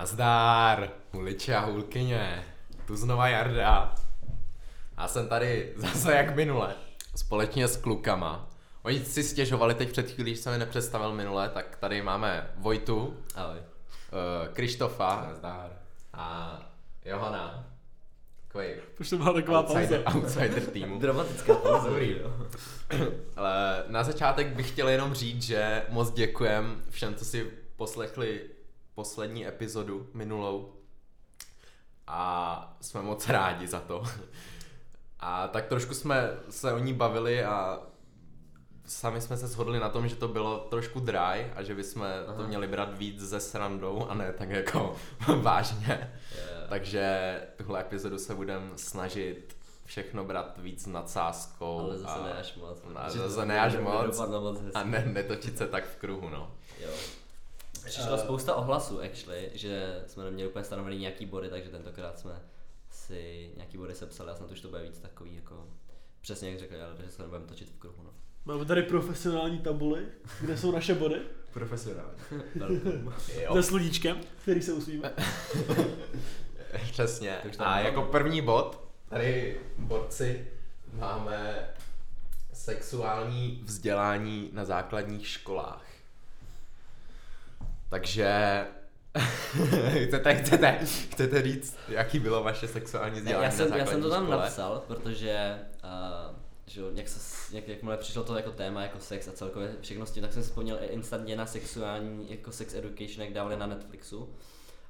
Nazdár, huliče a hulkyně, tu znova Jarda. Já jsem tady zase jak minule, společně s klukama. Oni si stěžovali teď před chvílí, že jsem je nepředstavil minule, tak tady máme Vojtu, Ahoj. uh, Krištofa, nazdár, a Johana. Takový Už to byla taková pauza. outsider, outsider týmu. Dramatická pauza. Dobrý. jo. Ale na začátek bych chtěl jenom říct, že moc děkujem všem, co si poslechli poslední epizodu minulou. A jsme moc rádi za to. A tak trošku jsme se o ní bavili a sami jsme se shodli na tom, že to bylo trošku dry a že bychom to Aha. měli brát víc ze srandou a ne tak jako vážně. Je. Takže tuhle epizodu se budeme snažit všechno brát víc nadsázkou. Ale zase a, ne až moc. a zase to ne až moc. moc hezky. a ne, netočit se tak v kruhu, no. Jo. Přišlo spousta ohlasů, actually, že jsme neměli úplně stanovený nějaký body, takže tentokrát jsme si nějaký body sepsali a snad už to bude víc takový, jako přesně jak řekl, ale že se nebudeme točit v kruhu, no. Máme tady profesionální tabuly, kde jsou naše body. Jo. se sluníčkem, který se usmívá. Přesně. A máme. jako první bod, tady borci, máme sexuální vzdělání na základních školách. Takže chcete, chcete, chcete říct, jaký bylo vaše sexuální vzdělání já, jsem, na já jsem to tam škole? napsal, protože uh, že, jo, jak, se, jak, jakmile přišlo to jako téma, jako sex a celkově všechno s tím, tak jsem si vzpomněl i instantně na sexuální, jako sex education, jak dávali na Netflixu.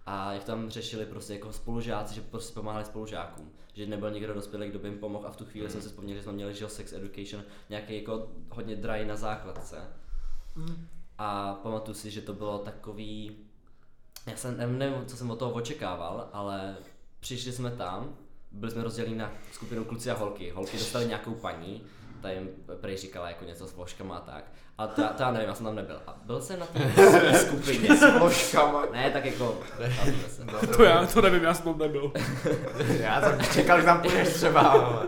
A jak tam řešili prostě jako spolužáci, že prostě pomáhali spolužákům. Že nebyl někdo dospělý, kdo by jim pomohl a v tu chvíli Hmm. jsem si vzpomněl, že jsme měli že sex education, nějaký jako hodně dry na základce. A pamatuju si, že to bylo takový, já jsem nevím, nevím, co jsem od toho očekával, ale přišli jsme tam, byli jsme rozděleni na skupinu kluci a holky. Holky dostali nějakou paní, ta jim prej říkala jako něco s vložkama a tak. A to, já- to já nevím, já jsem tam nebyl. A byl jsem na té skupině. S vložkama. Ne, tak jako, se. To já, to nevím, já jsem tam nebyl. Já jsem čekal, že tam půjdeš třeba. ale-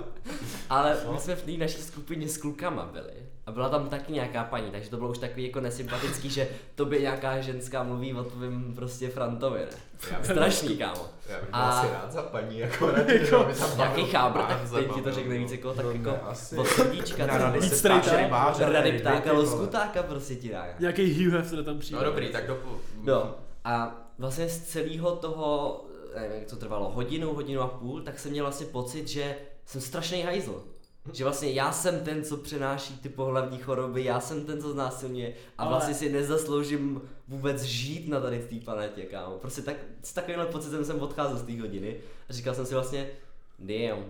Ale my jsme v té naší skupině s klukama byli. A byla tam taky nějaká paní, takže to bylo už takový jako nesympatický, že tobě nějaká ženská mluví o tvým prostě Frantovi, ne? Strašný, kámo. Já bych byl A- asi rád za paní, jako radši, že by tam Nějaký chábr, tak teď ti to bavil, řekne no. víc jako, tak No, jako asi. od srdíčka, Na rady se ptáš rybáře, Rady ptáka, loskutáka prostě ti dá. Nějaký Hugh Hefner tam přijde. No dobrý, tak do... No a vlastně z celého toho, nevím, jak to trvalo, hodinu, hodinu a půl, tak jsem měl vlastně pocit, že jsem strašný hajzl. Že vlastně já jsem ten, co přenáší ty pohlavní choroby, já jsem ten, co znásilňuje a Ale- vlastně si nezasloužím vůbec žít na tady té planetě, kámo. Prostě tak, s takovýmhle pocitem jsem odcházel z té hodiny a říkal jsem si vlastně, damn,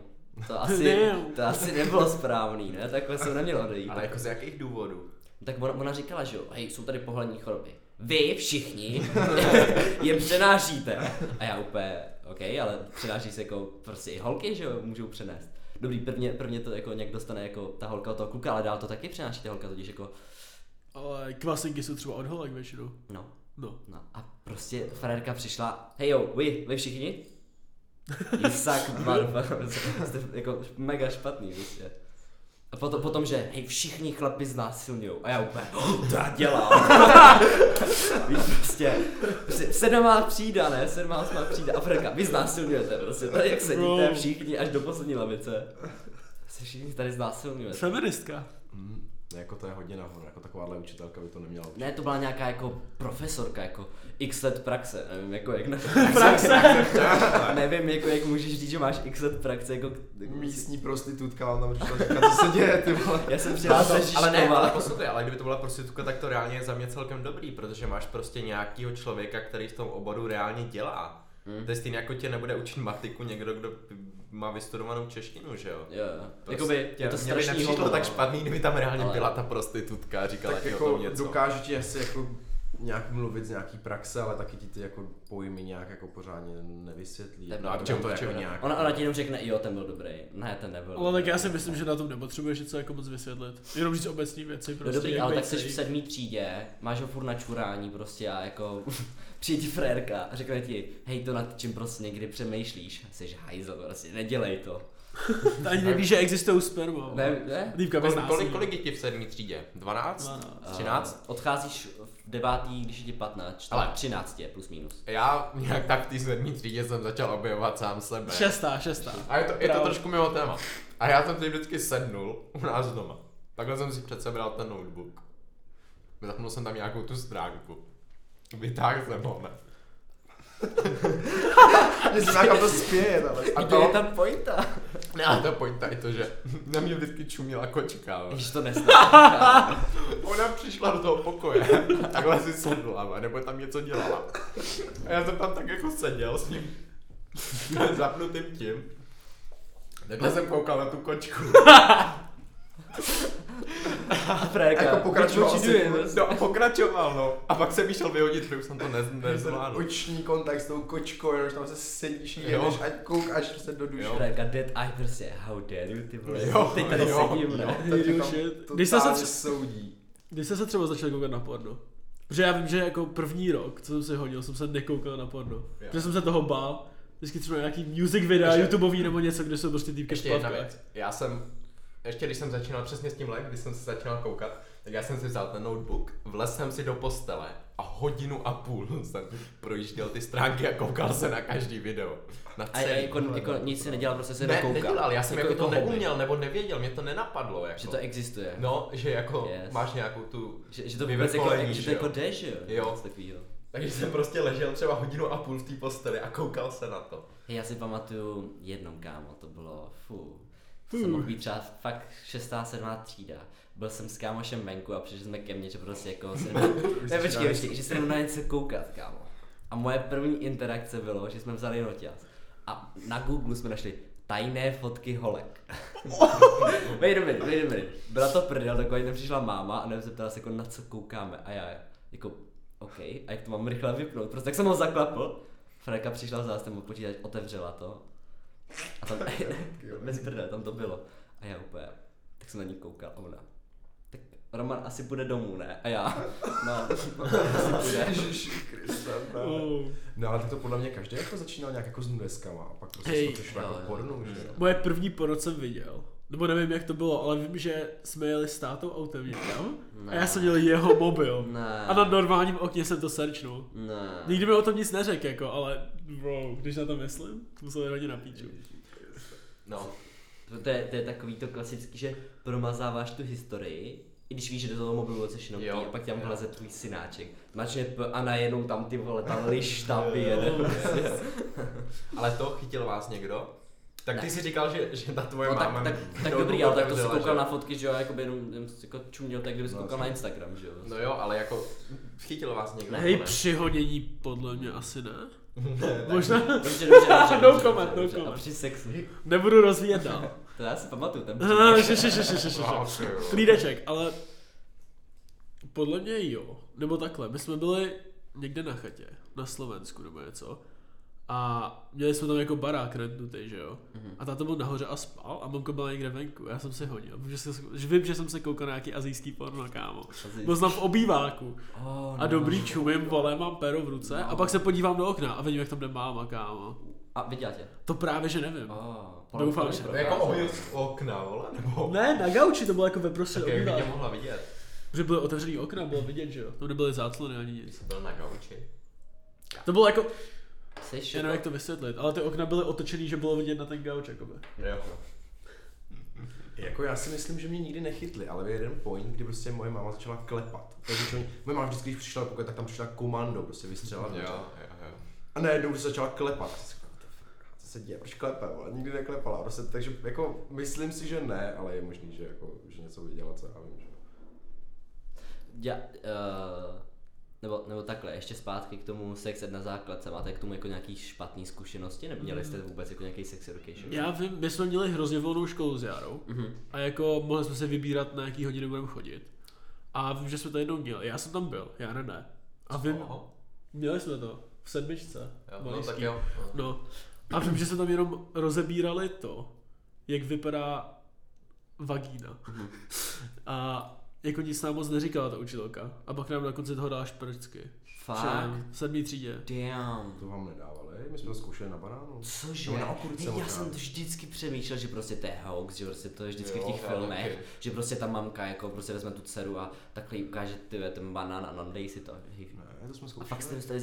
to asi, Damn. to asi nebylo správný, ne? Takhle jsem neměl odejít. Ale jako z jakých důvodů? Tak ona, ona říkala, že jo, hej, jsou tady pohlední choroby. Vy všichni je přenášíte. A já úplně, OK, ale přenáší se jako prostě i holky, že jo, můžou přenést. Dobrý, prvně, prvně to jako nějak dostane jako ta holka od toho kluka, ale dál to taky přenáší ta holka, totiž jako, Ale kvasinky jsou třeba od holek většinou. no, No. no. A prostě frérka přišla, hej jo, vy, vy všichni? Motherfucker. Jste jako mega špatný, prostě. A potom, potom, že hej, všichni chlapi znásilňujou. A já úplně, oh, to já dělám. Víš, prostě, prostě sedmá třída, ne? Sedmá, osmá třída. A frérka, vy znásilňujete, prostě. Tady jak sedíte všichni až do poslední lavice. Prostě všichni tady znásilňujete. Feministka. Hm, jako to je hodně nahoru, jako takováhle učitelka by to neměla učit. Ne, to byla nějaká jako profesorka, jako x let praxe, nevím, jako jak na... Praxe. nevím, jako jak můžeš říct, že máš x let praxe, jako... Místní prostitutka vám tam přišla říkat, co se děje, ty vole. Já jsem přijela se ale ne, ale poslouchej, ale kdyby to byla prostitutka, tak to reálně je za mě celkem dobrý, protože máš prostě nějakýho člověka, který v tom oboru reálně dělá. Hmm. To je stejně jako tě nebude učit matiku někdo, kdo má vystudovanou češtinu, že jo? Jo, jo. Prostě Jakoby, je to mě by strašný nepřišlo hovno, tak no. špatný, kdyby tam reálně Ale- byla ta prostitutka a říkala Tak ti o jako tom něco. dokážu ti asi jako nějak mluvit z nějaký praxe, ale taky ti ty jako pojmy nějak jako pořádně nevysvětlí. Tak no a no, k čemu no, to jako čemu? nějak. Ona, ona ti jenom řekne, jo, ten byl dobrý. Ne, ten nebyl. Ale tak já si myslím, že na tom nepotřebuješ něco jako moc vysvětlit. Jenom říct obecní věci, No prostě. dobrý, jak ale tak jsi v sedmý třídě, máš ho furt na čurání prostě a jako přijde ti frérka a řekne ti, hej to nad čím prostě někdy přemýšlíš, jsi hajzl, prostě nedělej to. To Ani nevíš, že existují sperma. Ne, ne? Dívka bez Kolik, kolik, kolik dětí v sedmý třídě? 12? Dvanáct. 13? Uh, odcházíš v devátý, když je ti 15, Ale- tak 13 je plus minus. Já nějak tak v té sedmý třídě jsem začal objevovat sám sebe. Šestá, šestá. A je to, je to trošku mimo téma. A já jsem si vždycky sednul u nás doma. Takhle jsem si před sebral ten notebook. Zapnul jsem tam nějakou tu stránku. Vytáhl jsem ho, ne? Mě se nějak to spěje, ale. A To je ta pointa. ne, a ta pointa je to, že na mě vždycky čumila kočka. jo. Když to nesnáš. Ona přišla do toho pokoje, takhle si sedla, nebo tam něco dělala. A já jsem tam tak jako seděl s tím zapnutým tím. Takhle jsem koukal na tu kočku. A Frérka, Jako pokračoval si furt. No a pokračoval, no. A pak jsem vyšel vyhodit, protože už jsem to nez, nezvládl. oční kontakt s tou kočkou, jenom že tam se sedíš, jedeš a koukáš se do duše. Jo. Frérka, dead eye prostě, how dare you, ty vole. Jo, Teď tady jo, sedím, jo. ne? Takže tam Shit. Když se tře- soudí. Když jste se třeba začal koukat na porno? Protože já vím, že jako první rok, co jsem si hodil, jsem se nekoukal na porno. Jo. Protože jsem se toho bál. Vždycky třeba nějaký music videa, YouTubeový nebo něco, kde jsou prostě týpky Ještě v jedna špavkách. věc. Já jsem, ještě když jsem začínal přesně s tímhle, když jsem se začínal koukat, tak já jsem si vzal ten notebook, vlez jsem si do postele a hodinu a půl jsem projížděl ty stránky a koukal se na každý video. Na A celý. jako, jako nic si nedělal, prostě se ne, nekoukal. nedělal, já jsem jako, to hobby. neuměl nebo nevěděl, mě to nenapadlo. Jako. Že to existuje. No, že jako Yes. máš nějakou tu... Že, že to vůbec jako, že to jako jde, že jo? Jo. Takovýho. Takže jsem prostě ležel třeba hodinu a půl v té posteli a koukal se na to. Já si pamatuju jednou, kámo, to bylo, fu. To Fu. jsem mohl být třeba fakt šestá, sedmá třída. Byl jsem s kámošem venku a přišli jsme ke mně, že prostě jako se ne, ne, počkej, počkej, že se jdeme na něco koukat, kámo. A moje první interakce bylo, že jsme vzali noťaz a na Google jsme našli tajné fotky holek. wait a minute, wait a minute. Byla to prdel, takový tam přišla máma a nevím, zeptala se jako na co koukáme a já jako OK, a jak to mám rychle vypnout, prostě tak jsem ho zaklapl. Freka přišla za ten počítač, otevřela to a tam, bez prdele, tam to bylo. A já úplně, tak jsem na ní koukal a ona, tak Roman asi půjde domů, ne? A já, no, asi ne. Oh. No ale tak to podle mě každý jako začínal nějak jako s nudeskama a pak prostě Hej. to přišlo Jo, jako jo. že jo. Moje první porno jsem viděl. Nebo nevím, jak to bylo, ale vím, že jsme jeli s tátou autem někam a já jsem měl jeho mobil. Ne. A na normálním okně jsem to searchnul. Ne. Nikdy mi o tom nic neřekl, jako, ale bro, když na to myslím, to musel hodně na píču. No, To, to, je, to je takový to klasický, že promazáváš tu historii, i když víš, že do toho mobilu jsi jenom Jo, a pak tam vleze tvůj synáček. Mačne p a najednou tam ty vole, tam liš tam jede. ale to chytil vás někdo? Tak ty Ne. si říkal, že, že ta tvoje No máma... tak, tak, tak to dobrý, ale tak to si koukal že? na fotky, že jo, jako by jenom, jenom si jako čuměl, tak kdyby si No, koukal na. Instagram, že jo. No jo, ale jako chytil vás někdo? Hej, přihodění podle mě asi ne. Ne, Možná Dobře, dobře, dobře, No comment, no comment. A při sexu. nebudu rozvíjet dál. To já si pamatuju, ten příběh. še, še, še, še, še, še. Wow, ty jo. Klídeček, ale podle mě jo. Nebo takhle, my jsme byli někde na chatě, na Slovensku nebo něco. A měli jsme tam jako barák rentnutý, že jo. Mhm. A táta byl nahoře a spal a mamka byla někde venku. Já jsem se hodil. Vím, že, se, že vím, že jsem se koukal na nějaký azijský porno, kámo. Byl jsem v obýváku. Oh, A no. dobrý čumím, vole, mám pero v ruce. No. A pak se podívám do okna a vidím, jak tam jde máma, kámo. A viděla tě? To právě, že nevím. Oh, Doufám, že- To jako ohýl z okna, vole, nebo... Ne, na gauči to bylo jako ve prostřed Tak jak mohla vidět? Protože byly otevřený okna, bylo vidět, že jo. To nebyly záclony ani nic. Byl na gauči. To bylo jako, Jsi já nevím, jak to vysvětlit, ale ty okna byly otočený, že bylo vidět na ten gauč, jakoby. Jo. Jako já si myslím, že mě nikdy nechytli, ale je jeden point, kdy prostě moje máma začala klepat. Takže když oni, moje máma vždycky, když přišla do pokoje, tak tam přišla komando, prostě vystřela. Jo, jo, jo. A najednou se začala klepat. Já jsem říkal, "What the fuck, Co se děje, proč klepe, vole? Nikdy neklepala. Prostě, takže jako myslím si, že ne, ale je možný, že, jako, že něco viděla, co já vím. Že... Já, uh, nebo, nebo takhle, ještě zpátky k tomu sex ed na základce. Máte k tomu jako nějaký špatný zkušenosti? Nebo měli jste vůbec jako nějaký sex education? Já vím, my jsme měli hrozně volnou školu s Jarou Mhm. a jako mohli jsme se vybírat, na jaký hodiny budeme chodit. A vím, že jsme to jednou měli, já jsem tam byl, Jara ne. A vím, Oho. měli jsme to v sedmičce. Jo, no tak jo. No. A vím, že jsme tam jenom rozebírali to, jak vypadá vagína. Mhm. A jako nic nám moc neříkala ta učitelka. A pak nám na konci toho dala šprčky. Fakt? Všem, V sedmý třídě. Damn. To vám nedávali. My jsme to zkoušeli na banánu. Cože? Na okurce já možná. jsem to vždycky přemýšlel, že prostě to je hoax, že prostě to je vždycky Jo, v těch filmech, taky. že prostě ta mamka jako prostě vezme tu dceru a takhle jí ukáže ty ten banán a nandej si to. Hej. Ne, to jsme zkoušeli. fakt jste dostali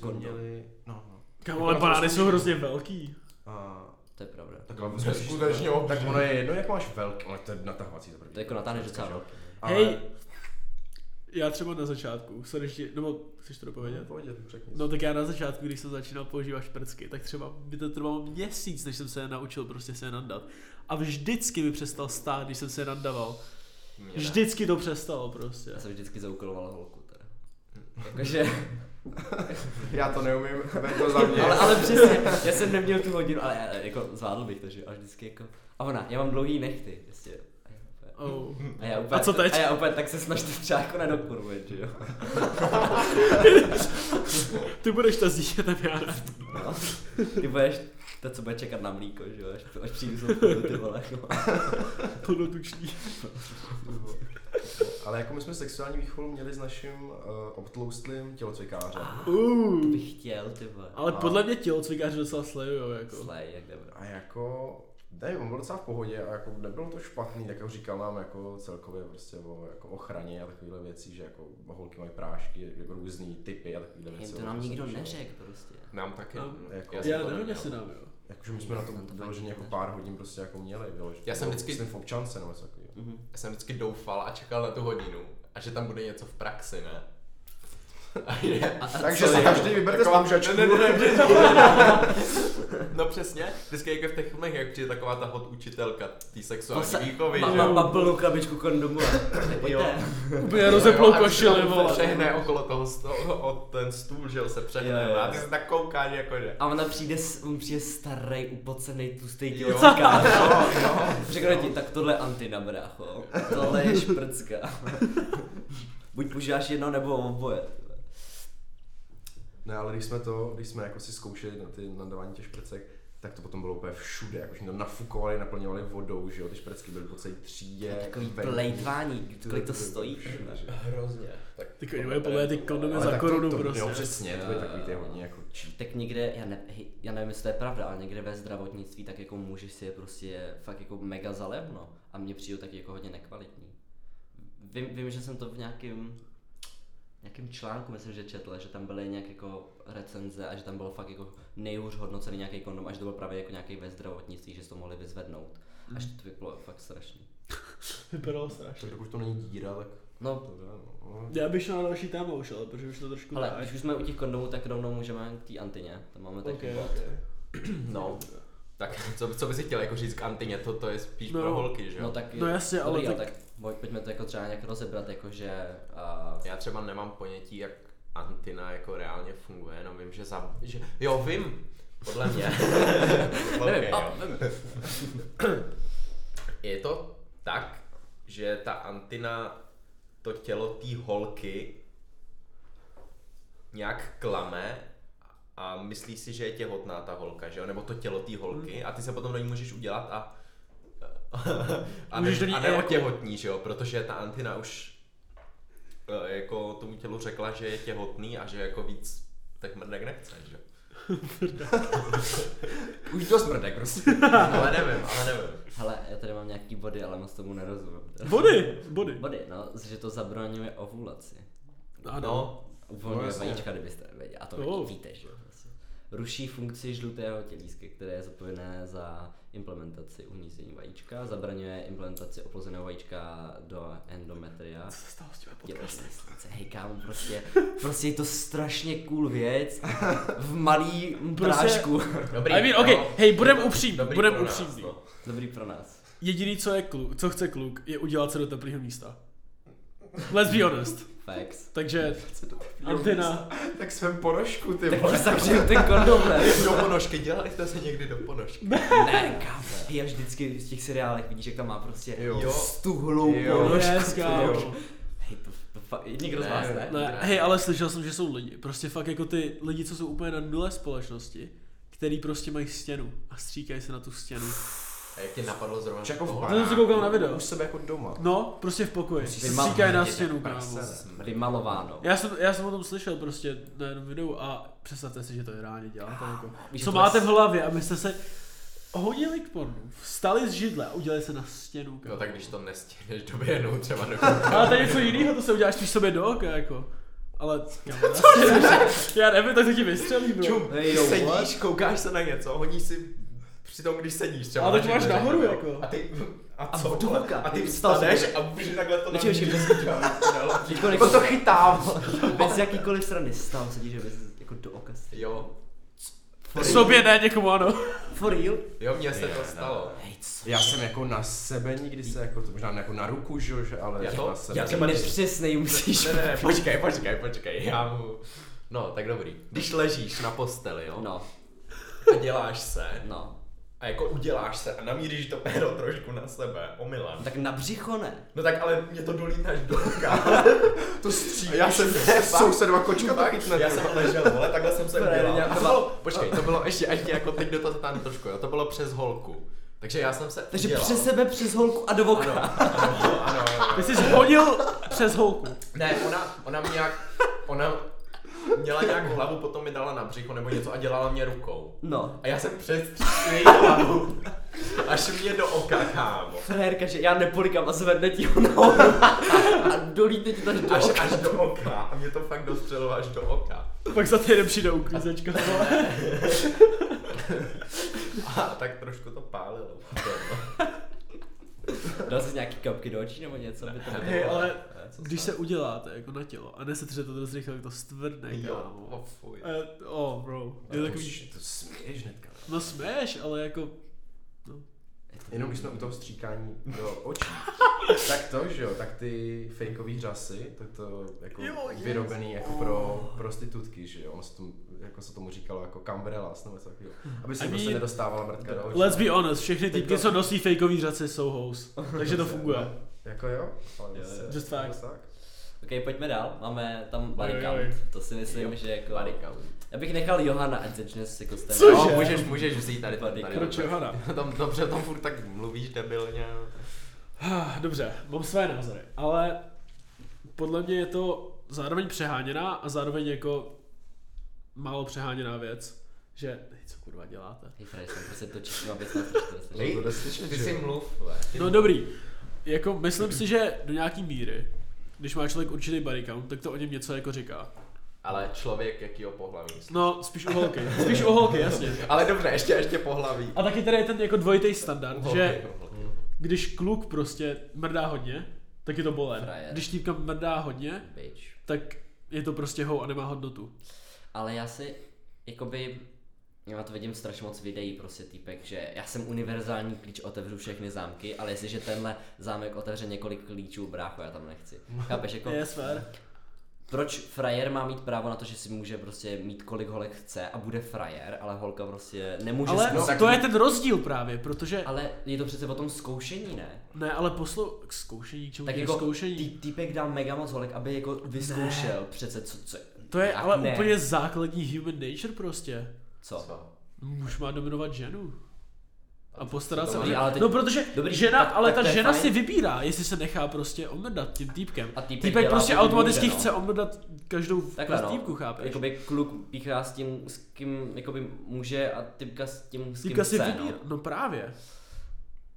kondom. měli, no, no. Kámo, ale banány jsou hrozně velký. A, To je pravda. tak, ale To skutečně tak ono je jedno, jak máš velký, ale to je natahovací za první. To jako natáhneš docela velký. Ale- Hej, já třeba na začátku, sorry, ještě, nebo chceš to dopovědět? Povědět, řekni. No tak já na začátku, když jsem začínal používat šprcky, tak třeba by to trvalo měsíc, než jsem se je naučil prostě se je nandat. A vždycky mi přestal stát, když jsem se je nandaval. Mě ne. Vždycky to přestalo prostě. Já jsem vždycky zaukoloval holku teda. Jakože, Já to neumím, to za mě. ale, ale přesně, já jsem neměl tu hodinu, ale já, jako zvládl bych to, že jo, a vždycky jako, a ona, já mám dlouhý nechty, prostě. A já úplně- Oh. A já úplně, A co teď? A já úplně tak se snažím třeba jako nedokurvit, že jo. Ty budeš ta s dítětem, já ne. No. Ty budeš to, co bude čekat na mlíko, že jo, až, až přijdu z obchodu, ty vole, no. Plnotučný. Ale jako my jsme sexuální výchovu měli s naším uh, obtloustlým tělocvikářem. To Uh. bych chtěl, ty vole. Ale podle mě tělocvikáři docela slejujou, jako. Slej, jak jdeme. A jako, nevím, on byl docela v pohodě a jako nebylo to špatný, tak jako říkal nám jako celkově prostě o jako ochraně a takovéhle věcí, že jako holky mají prášky, jako různý typy a takovéhle věci. To nám prostě nikdo neřekl prostě. Nám taky. No, jako- já jsem Já to nevím, jestli nám, jo. Jakože my jsme na to No, to vyloženě jako ne. pár hodin prostě jako měli, vyloženě. Já jsem vždycky- Myslím v občance nebo něco takového. Mhm. Já jsem vždycky doufal a čekal na tu hodinu. A že tam bude něco v praxi, ne? A je. A, a Takže si je? každý vyberte Taková- spolužačku. Ne, ne, ne, ne. No přesně, vždycky jako v těch filmech, jak přijde taková ta hot učitelka té sexuální Posa- výchovy, Má, má, plnou krabičku kondomu a Jo. pojďte. Úplně rozeplou košili, se vole. přehne okolo toho stolu, od ten stůl, že jo, se přehne Jo, jo. a ty se tak koukáš jako že. A ona přijde, s- on přijde starý, upocený, tlustý jo. Řekne ti, tak tohle je antina, brácho. Tohle je šprcka. Buď používáš jedno nebo oboje. Ne, ale když jsme to, když jsme jako si zkoušeli na ty nadávání těch šprcek, tak to potom bylo úplně všude, jako že to nafukovali, naplňovali vodou, že jo, ty šprecky byly po celé třídě. Takový plejtvání, kolik to stojí? Hrozně. Tak Ty koně, podle ty kondomy za korunu to, to, prostě. Jo, přesně, to Jo, takový ty hodně jako cheap. Tak někde, já, ne, já nevím, jestli to je pravda, ale někde ve zdravotnictví tak jako můžeš si je prostě fakt jako mega zalevno a mně přijde taky jako hodně nekvalitní. Vím, vím, že jsem to v nějakém nějakém článku, myslím, že četl, že tam byly nějak jako recenze a že tam bylo fakt jako nejhůř hodnocený nějaký kondom, až to byl právě jako nějaký ve zdravotnictví, že si to mohli vyzvednout. Až to bylo fakt strašný. Vypadalo strašně. Tak dokud to není díra, tak No, to jde, no. Já bych šel na další téma už, ale protože už to trošku ale dáš. když už jsme u těch kondomů, tak rovnou můžeme k té antině, tam máme taky Okay, okay. No, tak co, co by si chtěl jako říct k Antině, to, to je spíš No. pro holky, že jo? No tak, No jasně, ale dobrý, tak- tak pojďme to jako třeba nějak rozebrat, jakože uh, Já třeba nemám ponětí, jak Antina jako reálně funguje, jenom vím, že za... Že, jo, vím, podle mě. okay, jo. Je to tak, že ta Antina to tělo té holky nějak klame a myslí si, že je těhotná ta holka, že jo? Nebo to tělo té holky a ty se potom do ní můžeš udělat a a, ne, a jako- neotěhotní, že jo? Protože ta Antina už eh, jako tomu tělu řekla, že je těhotný a že jako víc tak mrdek nechce, že jo? Už to smrdek, prostě. ale nevím, ale nevím. Hele, já tady mám nějaký body, ale moc tomu nerozumím. Body, body. Body, no, že to zabraňuje ovulaci. Ano. No, Uvolňuje No, vajíčka, kdybyste nevěděli. A to oh. víte, že jo. Ruší funkci žlutého tělíska, které je zodpovědné za implementaci uhnízení vajíčka, zabraňuje implementaci oplozeného vajíčka do endometria. Co se stalo s tím podcastem? hej kámo, prostě, prostě je to strašně cool věc v malý Prostě- prášku. dobrý. I mean, no. okay, hej, budem upřímný, Dobrý budem pro nás, upřímný. no. Dobrý pro nás. Jediný, co je kluk, co chce kluk, je udělat se do teplého místa. Let's be honest. Facts. Takže Antina, tak svém ponožku, ty Tak vole. ti zavřel ten kondom, ne? Do ponožky, dělali jste se někdy do ponožky? Ne, kámo. Já vždycky v těch seriálech vidíš, jak tam má prostě Jo. stuhlou Jo. ponožku. Yes, kámo. Hej, to, to fa- někdo z Ne, vás, ne? ne, hej, ale slyšel jsem, že jsou lidi, prostě fakt jako ty lidi, co jsou úplně na nule společnosti, který prostě mají stěnu a stříkají se na tu stěnu. A jak tě napadlo zrovna? Jako v? To jsem koukal na video. U sebe jako doma. No, prostě v pokoji. Se stříkají na stěnu, kámo. Vymalováno. Já jsem, já jsem o tom slyšel prostě na jednom videu a představte si, že to reálně děláte. Jako. Víš, Co máte je- v hlavě, abyste se hodili k pornu, vstali z židle a udělali se na stěnu. No kámo. tak když to nestihneš doběhnout třeba do Ale to je něco jiného, to se uděláš spíš sobě do oka, jako. Ale, kámo, já nevím, tak to ti vystřelí, bro. Čum, sedíš, what? koukáš se na něco, hodíš si při tom, když sedíš třeba. Ale na to máš nahoru, řekněme. jako. A ty, a A co? vole? oka. A ty jsem vstaneš a můžeš takhle to Počkej, počkej, navíc. Teďko Jako to chytám. bez jakýkoliv strany stál sedíš že bez jako do oka. Jo, Sobě ne, někomu ano. For real? jo, mně se to stalo. Hej, co? Já jsem jako na sebe nikdy se jako, to možná jako na ruku, že, jo, že ale Já že to- na sebe. já když- nepřesnej musíš. Ne, ne, ne, počkej, počkej, počkej, já mu... No, tak dobrý. Když ležíš na posteli, jo, No, a děláš se, no. A jako uděláš se a namíříš to péro trošku na sebe, omylem. Tak na břicho ne. No tak ale mě to dolítáš do oka. to střílíš. Já jsem sousedova kočka to chytne. Já jsem ležel, vole, takhle jsem se udělal. to bylo, počkej, to bylo ještě, ještě jako teď do toho tam trošku, jo, to bylo přes holku. Takže já jsem se Takže udělal. přes sebe, přes holku a do oka. Ano, ano, ano, ano. Ty jsi hodil přes holku. Ne, ona, ona mě nějak, ona měla nějak hlavu, potom mi dala na břicho nebo něco a dělala mě rukou. No. A já jsem přestřel její hlavu, až mě do oka, kámo. Frérka, že já nepolikám a zvedne ti ho nahoru a dolíte ti to až do Až, oka. až do oka. A mě to fakt dostřelilo až do oka. Pak za týden přijde uklízečka. A tak trošku to pálilo. Dal jsi nějaký kapky do očí nebo něco? Aby to Hej, ale Ne, co když se uděláte jako na tělo a nesetřete to dost rychle, tak to stvrdne, Jo, kámo. oh, fuj. Eh, oh, bro. Je to takový, To směješ hnedka. no směš, ale jako, Jenom když jsme u toho stříkání do očí, tak to, že jo, tak ty fejkový řasy, tak to jako Jo, yes. vyrobený jako pro prostitutky, že jo, ono se tomu, jako se tomu říkalo jako cambrellas nebo něco takového, aby se I prostě mean, nedostávala mrtka do očí. let's be honest, všechny to- co nosí fakeový řace, jsou hoes. Takže to funguje. Jako jo, ale Jo, jo. Just facts. tak. Ok, pojďme dál. Máme tam body count. To si myslím, Jo, že jako... body count. Já bych nechal Johana, ať začne s jako s. Cože? No, můžeš, můžeš vzít tady, tady, tady Proč Johana? Tam, dobře, tam furt tak mluvíš debilně. Ah, Dobře, mám své názory, ale podle mě je to zároveň přeháněná a zároveň jako málo přeháněná věc, že, hej, co kurva děláte? Hej, Fred, jsem prostě to, Hej, to jde slyšet, ty si mluv, No dobrý, jako myslím si, že do nějaký míry, když má člověk určitý body count, tak to o něm něco jako říká. Ale člověk jakýho pohlaví? No, spíš u holky, spíš u holky, jasně. Ale dobře, ještě, ještě pohlaví. A taky tady je ten jako dvojitý standard, Holky, že holky. když kluk prostě mrdá hodně, tak je to bolen. Frajer. Když týpka mrdá hodně, Bitch. tak je to prostě hou a nemá hodnotu. Ale já si, jakoby, já to vidím strašně moc videí prostě týpek, že já jsem univerzální klíč, otevřu všechny zámky, ale jestliže tenhle zámek otevře několik klíčů, brácho, já tam nechci. Chápeš, jako, Je sfér. Proč frajer má mít právo na to, že si může prostě mít kolik holek chce a bude frajer, ale holka prostě nemůže Ale zkusit- to je ten rozdíl právě, protože... Ale je to přece o tom zkoušení, ne? Ne, ale poslu... K zkoušení, čemu Tak tak jako zkoušení? tý, týpek dá mega moc holek, aby jako vyzkoušel přece co, co To je ale ne. úplně základní human nature prostě. Co? Co? Muž má dominovat ženu. A postarat to se o dobrý, ně. ale teď- No protože dobrý, žena, tak- ale tak ta žena fajn. si vybírá, jestli se nechá prostě omrdat tím týpkem. A týpek Týpek dělá prostě automaticky může, no. chce omrdat každou Takhle no, týpku, chápeš? Jakoby kluk píchá s tím, s kým jakoby může a typka s tím, s kým Týpka si chce, vybírá, no. no právě.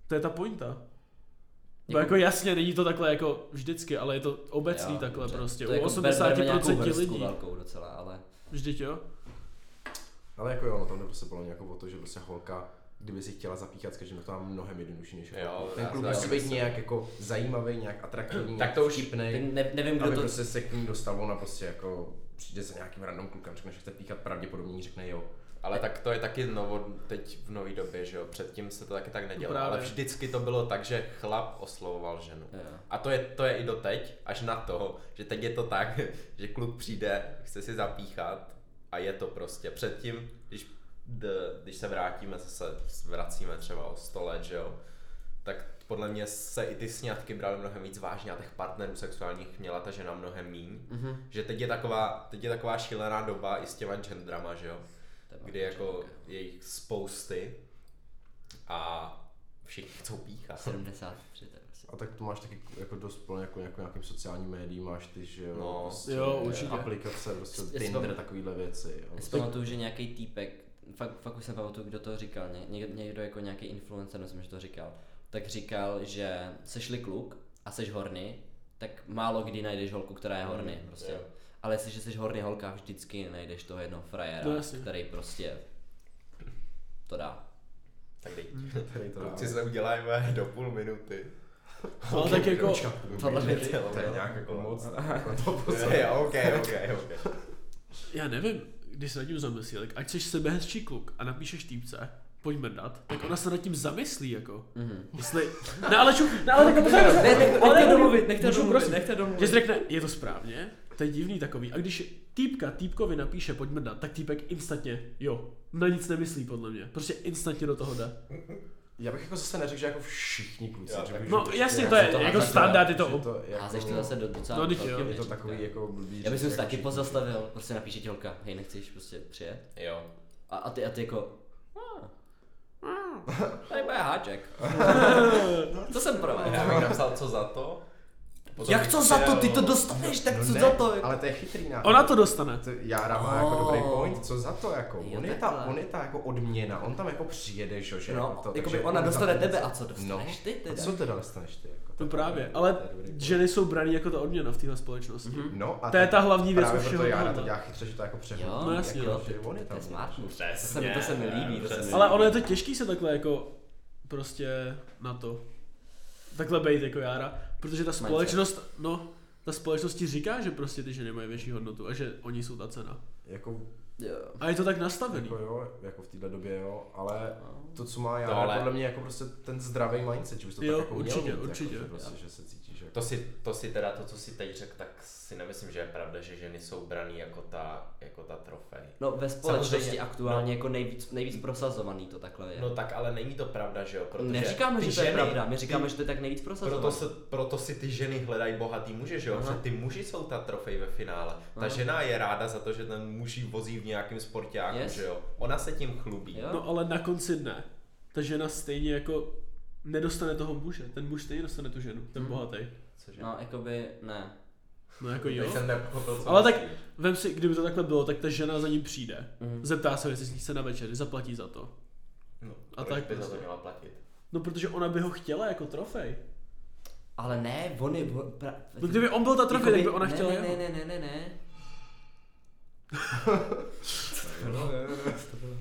To je ta pointa. Bo Jako- jako jasně, není to takhle jako vždycky, ale je to obecný Jo, takhle dobře. prostě. To U jako ber- berme nějakou 80% vrstvu lidí. velkou docela, ale Vždyť jo? Ale jako jo, no tam jde prostě mě jako o to, že prostě holka, kdyby si chtěla zapíchat s každým, to má mnohem jednodušší než Jo, holku. Ten si musí být nějak jako zajímavý, nějak atraktivní, Tak to už- ne, nevím, kdo aby to... prostě se k ní dostal, ona prostě jako přijde za nějakým random klukem, řekne, že chce píchat, pravděpodobně jí řekne jo. Ale tak to je taky novo, teď v nové době, že jo, předtím se to taky tak nedělo, Právě. ale vždycky to bylo tak, že chlap oslovoval ženu. Jo. A to je, to je i doteď, až na to, že teď je to tak, že kluk přijde, chce si zapíchat a je to prostě. Předtím, když, d, když se vrátíme, zase vracíme třeba o 100 let, že jo, tak podle mě se i ty sňatky braly mnohem víc vážně a těch partnerů sexuálních měla ta žena mnohem míň. Mhm. Že teď je taková, teď je taková šílená doba i s těma gendrama, že jo, kdy jako je jich spousty a všichni chcou píchat. 73, to je prostě. A tak to máš taky jako dost plně jako, jako nějakým sociálním médiím, máš ty, že jo, No. prostě Jo, určitě. aplikace, prostě Tinder, takovýhle věci. Jo. Já si pamatuju, že nějaký týpek, fakt, fakt už jsem pamatuju, kdo to říkal, ně, někdo, někdo jako nějaký influencer, myslím, že to říkal, tak říkal, že sešli kluk a seš horny, tak málo kdy najdeš holku, která je horny, Mm, prostě. jo. Ale jestliže jsi horny holka, vždycky najdeš toho jednoho frajera, No jasně. který prostě to dá. Tak dej. Tady to Kluci se uděláme do půl minuty. Ale tak jako, Tohle je- to je nějak jako moc. Jako to Jo, poslední. ok, ok, ok. já nevím, když se nad tím zamyslí, tak ať jsi sebehezčí kluk a napíšeš týpce, pojďme dát, tak ona se nad tím zamyslí, jako. Mhm. Jestli, ne ale ču, ne ale tak Ne, ne, nechte domluvit, nechte domluvit, prosím, nechte domluvit. Že řekne, je to správně, to je divný takový. A když týpka týpkovi napíše, pojďme dát, tak týpek instantně, jo, na nic nemyslí podle mě. Prostě instantně do toho jde. Já bych jako zase neřekl, že jako všichni kluci. Že tak- bych- No že jasně, jako- to je to jako standard, je to to jako- Házeš to zase do docela No, jo. Je to takový jako blbý. Já bych se jako taky všichni- pozastavil, prostě napíše ti holka, hej, nechceš prostě přijet? Jo. A, a, ty, a ty jako, "Ah, ah, tady bude háček. Co jsem pro Já bych napsal, co za to. Potom Jak co za to, ty to dostaneš, tak No co ne, za to? jako? Ale to je chytrý nápad. Ona to dostane. To Jára má jako dobrý Oh. point, co za to jako? Jo, on, je ta, on je ta jako odměna, on tam jako přijede, že, že No, jako to, jakoby ona on dostane tebe a co dostaneš ty A teda? co teda dostaneš ty? Jako, To právě, ale ženy jsou braný jako ta odměna v téhle společnosti. Mhm. No a To je ta hlavní věc u všeho Jára to dělá chytře, že to jako přehodí. No jasně, jak no. jo, že on je to je tam. smart. Přesně, To se mi, to se mi líbí, to se mi přesně. líbí. Ale ono je to těžký se takhle jako prostě na to. Takhle bejt jako Jára. Protože ta společnost, no, ta společnost ti říká, že prostě ty ženy mají větší hodnotu a že oni jsou ta cena. Jako, Jo. A je to tak nastavený. jako jo, jako v této době jo, ale No. To, co má To Jára, ale- podle mě jako prostě ten zdravý mindset, že bys to Jo, tak jako určitě, měl mít, určitě. Jako, že, prostě, že se cítíš jako... To si, to si teda, to, co si teď řekl, tak si nemyslím, že je pravda, že ženy jsou braný jako ta, jako ta trofej. No ve společnosti Samozřejmě, aktuálně jako nejvíc, nejvíc prosazovaný to takhle je. No tak ale není to pravda, že jo? Protože Neříkáme, že to je ženy- pravda, my říkáme, ty- že to je tak nejvíc prosazovaný. Proto, se, proto si ty ženy hledají bohatý muže, že jo? Aha. Protože ty muži jsou ta trofej ve finále. Ta Aha. žena je ráda za to, že ten muž vozí v nějakém sportáku, Yes. že jo? Ona se tím chlubí. Jo. No ale na konci dne, ta žena stejně jako nedostane toho muže. Ten muž stejně dostane tu ženu, ten Mhm. bohatý. Cože? No, jakoby ne. No jako jo. jsem nepochopil, co Ale tak vem si, kdyby to takhle bylo, tak ta žena za ním přijde. Mhm. Zeptá se, jestli chce na večeři, zaplatí za to. No, A tak by za prostě. to měla platit. No protože ona by ho chtěla jako trofej. Ale ne, on je... on- Pra, No kdyby on byl ta trofej, tak by ona ne, chtěla ne, ne, ne, ne, ne, ne. No, ne, ne, ne, to bylo-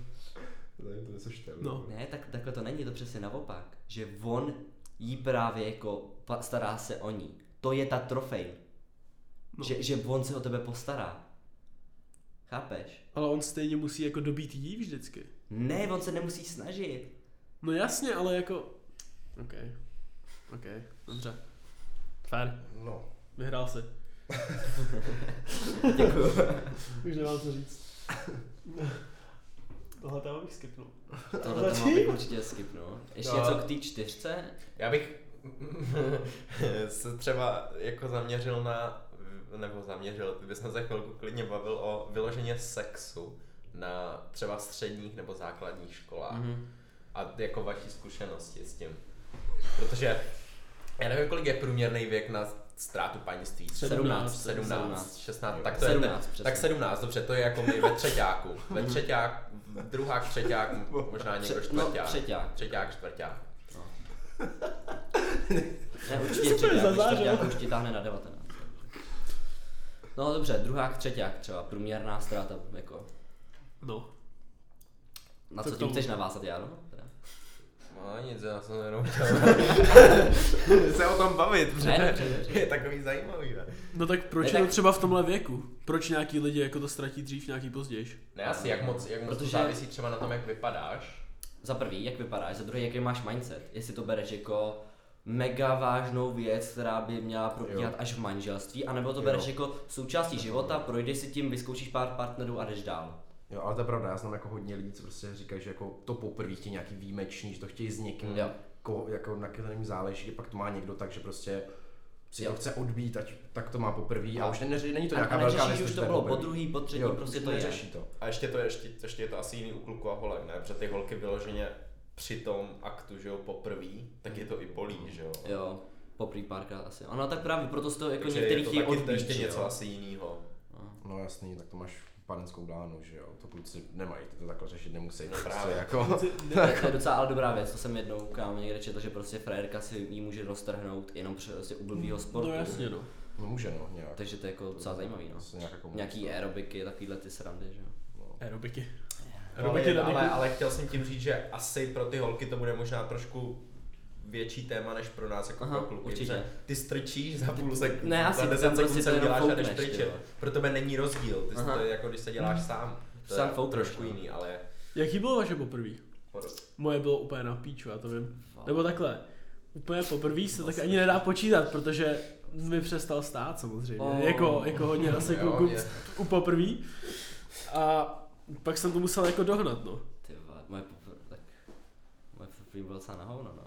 to je to něco štěl. No. Ne, tak takhle to není, to přesně naopak. Že on jí právě jako stará se o ní. To je ta trofej. No. Že, že on se o tebe postará. Chápeš? Ale on stejně musí jako dobít jí vždycky. Ne, on se nemusí snažit. No jasně, ale jako... OK. OK, dobře. Fair, No. vyhrál si. Děkuju. Už nemám co říct. Tohle tam bych skipnul. Tohle to mám bych určitě skipnul. Ještě No. něco k té čtyřce? Já bych se třeba jako zaměřil na, nebo zaměřil, ty bychom se chvilku klidně bavil o vyloženě sexu na třeba středních nebo základních školách. Mhm. A jako vaší zkušenosti s tím. Protože já nevím, kolik je průměrný věk na ztrátu panictví. 17, 17, 16, Jo. tak to je 17 přesně. tak 17, dobře, to je jako my ve třeťáku. Ve třeťák, druhák, třeťák, možná někdo Pře- no, třeťák. Třeťák, čtvrťák. No. Ne, určitě třeťák, čtvrťák už ti táhne na 19. No dobře, druhák, třeťák třeba, průměrná ztráta, jako. No. Na Co tím chceš navázat, Jaro? No nic, já jsem jenom chtěl se o tom bavit, protože Ne, dobře. je takový zajímavý. Ne, No tak proč Ne, je to tak- třeba v tomhle věku? Proč nějaký lidi jako to ztratí dřív, nějaký později? ne asi, jak moc, jak moc to Protože- závisí třeba na tom, jak vypadáš. Za prvý, jak vypadáš, za druhý, jaký máš mindset. Jestli to bereš jako mega vážnou věc, která by měla probíhat Jo. až v manželství, anebo to Jo. bereš jako součástí života, projdeš si tím, vyzkoušíš pár partnerů a jdeš dál. Jo, ale to je pravda, já znám jako hodně lidí, co prostě říkají, že jako to poprvé chtějí nějaký výjimečný, že to chtějí s někým, Jo. ko, jako na kterém záleží, a pak to má někdo tak, že prostě si Jo. to chce odbít, ať, tak to má poprvé a Jo. už ne, není to A, nějaká a velká věc, už že to bylo po poprvé. druhý, po třetí, jo, prostě to je. neřeší to. A ještě to je, ještě, ještě je to asi jiný u kluku a holek, ne? Protože ty holky vyloženě při tom aktu, že jo, poprvé, tak je to i bolí, že jo. Jo. poprý párkrát asi. Ano, tak právě proto z toho jako Takže některý je to chtějí taky odbít, ještě že něco jo. asi jiného. No jasný, tak to máš panenskou blánu, že jo, to kluci nemají, ty to takhle řešit nemusí. No právě. jako. To je, to je docela ale dobrá věc, to jsem jednou kámo někde četl, že prostě frajerka si ji může roztrhnout jenom prostě u blbýho sportu. No jasně no. No může no, nějak. Takže to je jako docela zajímavý, no. Nějaká komunikace. Nějaký aerobiky, takovýhle ty srandy, že jo. No. Aerobiky. Ale, Aerobiky ale, dyku. ale chtěl jsem tím říct, že asi pro ty holky to bude možná trošku větší téma než pro nás jako Aha, pro kluky. určitě. protože Ty strčíš za půl sek, Ne, asi za tam 10 sekund prostě se to jenom uděláš a jdeš pryč. Pro tebe není rozdíl, ty to je jako když se děláš sám. To Sám je trošku no. jiný, ale Jaký bylo vaše poprvý? podob- Moje bylo úplně na píču, já to vím. Fakt. Nebo takhle. Úplně poprvé se tak ani nedá počítat, protože mi přestal stát samozřejmě. Oh. Jako, jako hodně kluků je. u poprvé. A pak jsem to musel jako dohnat, no. Ty vole, moje popr... tak... Moje poprvé bylo docela na hovno, no.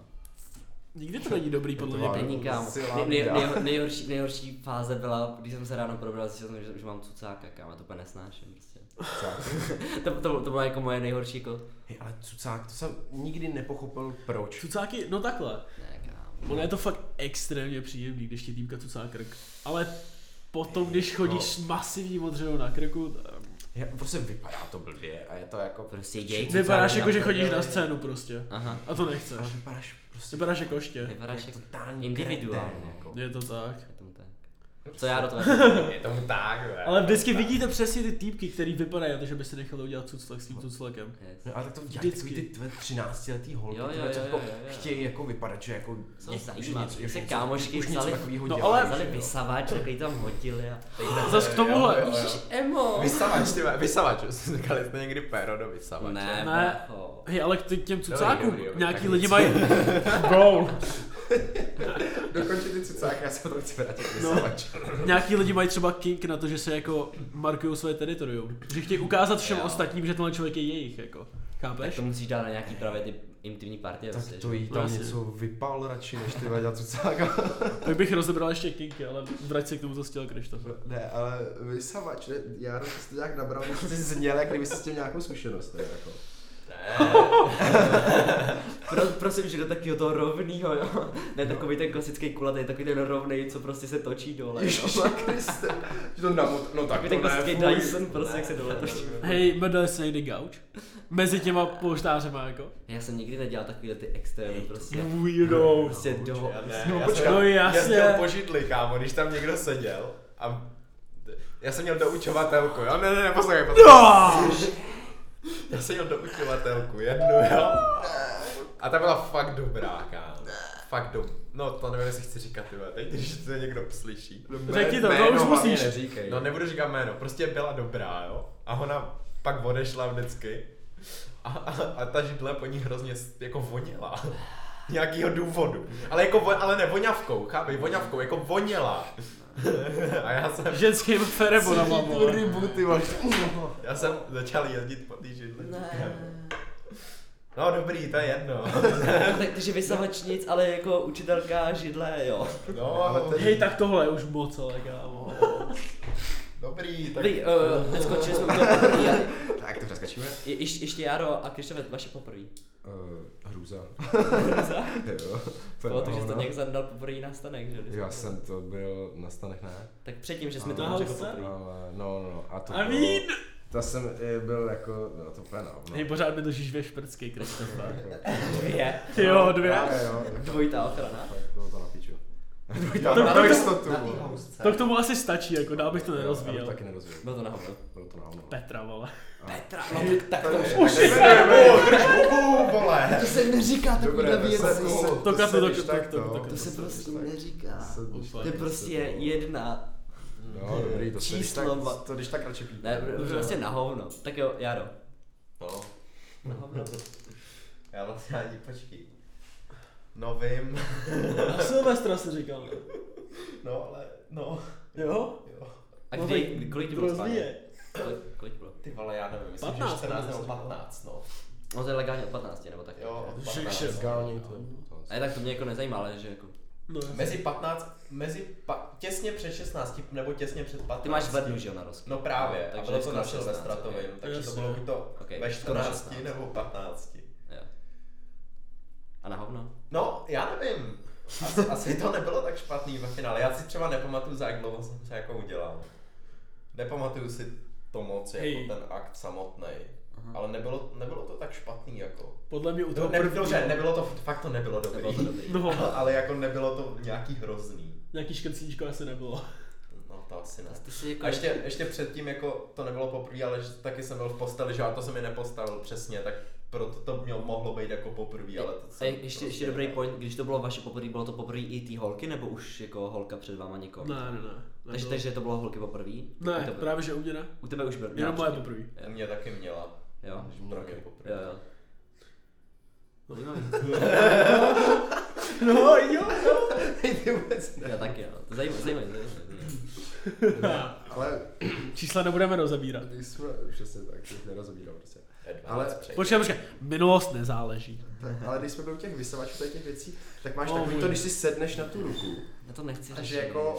Nikdy to není dobrý, podle mě. Není kámo. Nej, nejhorší, nejhorší fáze byla, když jsem se ráno probral, zjistil jsem, že, že mám cucáka, kámo, já to úplně nesnáším prostě. to, to, to bylo jako moje nejhorší jako... Hej, ale cucák, to jsem nikdy nepochopil proč. Cucáky, no takhle. Ne, kámo. Ono je to fakt extrémně příjemný, když ti týmka cucá krk. Ale potom, když chodíš s masivní modřinou na krku, Já, prostě vypadá to blbě a je to jako... Prostě děj. vypadáš jako, že chodíš na scénu prostě. Aha. A to nechceš. Ale vypadáš prostě... Vypadáš jako ště. Vypadáš jako individuálně. jako. Je to tak. Tak. Co já do toho? Je tomu tak, ne? Ale vždycky vidíte přesně ty týpky, který vypadají na to, že by si nechali udělat cuclek s tím cuclekem. Yes. No, ale tak to dělají Vždycky. takový ty tvé 13 letý holky, Jo, jo, co jo, jako jo, jo. chtějí jako vypadat, že jako Co něco- že se něco- kámošky už něco vzali- takového No, ale- Vzali jo. vysavač, takový tam hodili a... Zas k tomuhle. Jo, jo, jo. Ježiš, emo! Vysavač, ty vole, vysavač, jsme říkali jste někdy péro do vysavače. Ne, Ne. Hej, ale k těm cucákům, nějaký tak lidi mají... Go! Dokončit ty cucáky, já se to chci vrátit No. Nějaký lidi mají třeba kink na to, že se jako markují své teritorium. Že chtějí ukázat všem Jo. ostatním, že tenhle člověk je jejich, jako. Tak Chápeš? to musíš dát na nějaký právě ty intimní partie. Tak to jí tam jasně. něco vypal radši, než ty dělat cucáka. Tak bych rozebral ještě kinky, ale vrať se k tomu, co chtěl Krištof. Ne, ale vysavač, ne, já to jste nějak nabral, že jsi zněl, jak kdyby jsi s tím nějakou zkušenost, ne, jako. Pro, prosím, že do takového toho rovnýho, jo. Ne takový ten klasický kulatý, takový ten rovnej, co prostě se točí dole. jo. Ježiši Kriste, že to namot, no tak Takový to ten ne, klasický fuj. Dyson, prostě jak se dole točí. Hej, medali se někdy gauč? Mezi těma polštářema, jako? Já jsem nikdy nedělal takovýhle ty extrémy, prostě. Weirdo. Prostě do... Já ne, No, já počkej, jsem no jasně. jezdil po židli, kámo, když tam někdo seděl a já jsem měl doučovatelku, jo? Ne, ne, ne, poslouchej, poslouchej. No! Já jsem měl doučovatelku, jednu, jo? A ta byla fakt dobrá, kámo. Fakt dobrá. No, to nevím, jestli chci říkat, ty vole, teď, když to někdo slyší. Řekni to, to už musíš. Neříkej. No, nebudu říkat jméno, prostě byla dobrá, jo? A ona pak odešla vždycky. A, a, a ta židle po ní hrozně jako voněla. Nějakýho důvodu. Ale jako, vo- ale ne voňavkou, chápej, voňavkou, jako voněla. A já jsem, Ženským ferebonama, tu vole. rybu, ty vole. já jsem začal jezdit po té židli. Ne. No dobrý, to je jedno. tak, takže vysavač nic, ale jako učitelka židle, jo. No, Ale to- Hej, tak tohle je už moc, ale kámo. Dobrý, tak... Dobrý, uh, neskončili jsme u toho poprvé. a- Tak to přeskačíme. Je, ještě, ještě Jaro a Krištofe, vaše poprvé. Uh, hrůza. jo. Protože jsi to no. nějak zadal poprvé na stanek, že? Já jsem to byl na stanech, ne? Tak předtím, že jsme to řekl se. poprvé. Ale, no, no, a to bylo- vín! To jsem eh, byl jako, no to úplně no. Hej, pořád mi držíš ve šprcký, Krištofe. Dvě. Jo, dvě. Dvojitá ochrana. Tak bylo to na piču. To- to- na to- jistotu. Na housce. To k tomu asi stačí, jako dál bych to Já nerozvíjel. to taky nerozvíjel. Bylo to na hovno. Bylo to na hovno. Petra, vole. Petra, no tak, tak to už. Už vole. To se neříká to se- To to kapu, se to- to- tak to- to- To se prostě neříká. To je tak- prostě to- jedna. No, dobrý, to tak, číslo ma- to když tak radši pít. Ne, prostě na hovno. Tak jo, Jaro. No, Na hovno. já vlastně ani, počkej. No vím. A Silvestra si říkal. No, ale, no, Jo? jo. A No kdy, tak kdy kolik ti bylo spát? Kolik, kolik bylo? Ty vole, já nevím, myslím, 15 že 14 nebo jsem říkal. 15, no. No to je legálně od 15, nebo tak. Jo, od Že 15. šel. Legální to. to- Ne, tak to mě jako nezajímá, ale že jako... No, Mezi 15, mezi pa, těsně před 16 nebo těsně před 15. Ty máš v lednu, že jo, na rozký. No právě, takže a bylo to na 16, Silvestratovým, ok. takže to bylo buď to ve skoro 14 16. nebo 15. A na hovno? No, já nevím. Asi, asi to nebylo tak špatný ve finále. Já si třeba nepamatuju, za jak dlouho jsem se jako udělal. Nepamatuju si to moc, jako Hej. ten akt samotný. Ale nebylo, nebylo to tak špatný, jako. Podle mě u To toho ne, prvního, dobře, nebylo to, fakt to nebylo dobrý. Nebylo to dobrý. No, Ale, ale jako nebylo to nějaký hrozný. nějaký škrcíčko asi nebylo. No to asi ne. Ty si jako... A ještě, ještě předtím, jako to nebylo poprvé, ale že taky jsem byl v posteli, že a to se mi nepostavil přesně, tak proto to mělo, mohlo být jako poprvé, ale to A jsem ještě, ještě prostě dobrý point, když to bylo vaše poprvé, bylo to poprvé i ty holky, nebo už jako holka před váma někoho? Ne, ne, ne. Takže, nebylo. takže to bylo holky poprvé? Ne, tebe, právě že u mě ne. U tebe už byl. Jenom moje poprvé. Mě taky měla. Jo. Pro mě Jo, poprvé. jo. No jo, jo. Ty vůbec ne. Já taky, jo. To zajímavé, zajímavé. Ale Čísla nebudeme rozebírat. jsme, přesně tak, těch nerozobíral prostě. Ale Počkej, počkej, minulost nezáleží. Ale když jsme byli u těch vysavačů těch věcí, tak máš Oh, takový můj. to, když si sedneš na tu ruku, Já to nechci a že jako,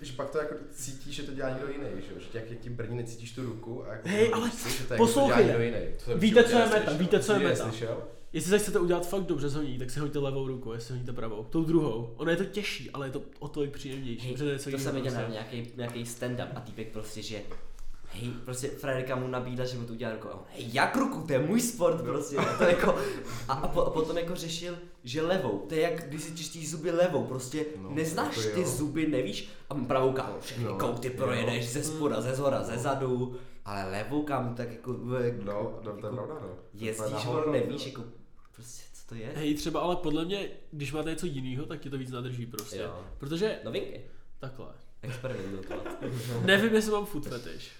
že pak to jako cítíš, že to dělá někdo jiný, že, jo? že tě, jak, jak ti brní, necítíš tu ruku a jako Hej, ale si, že to, jako poslouchej. to dělá někdo jiný. Víte, co je meta, víte, co je meta. Jestli se chcete udělat fakt dobře zhoní, tak si hoďte levou ruku, jestli honíte pravou. Tou druhou. Ono je to těžší, ale je to o to i příjemnější. Hej, to jsem viděl na prostě. nějaký, nějaký stand-up a týpek prostě, že hej, prostě frajerka mu nabídla, že mu to udělá rukou. Hej, jak ruku, to je můj sport prostě. A, to jako, a, a, po, a, potom jako řešil, že levou, to je jak když si čistíš zuby levou, prostě No, neznáš jako ty jo. zuby, nevíš, a pravou kámo, všechny No, kouty jo. projedeš ze spoda, ze zhora, ze zadu, ale levou kámo, tak jako, jako No, no, to je pravda, no. jezdíš, nahoru, vole, no. nevíš, jako, prostě, co to je? Hej, třeba ale podle mě, když máte něco jiného, tak ti to víc nadrží prostě. Jo. Protože Novinky, takhle. experimentovat. Nevím, jestli mám food fetish.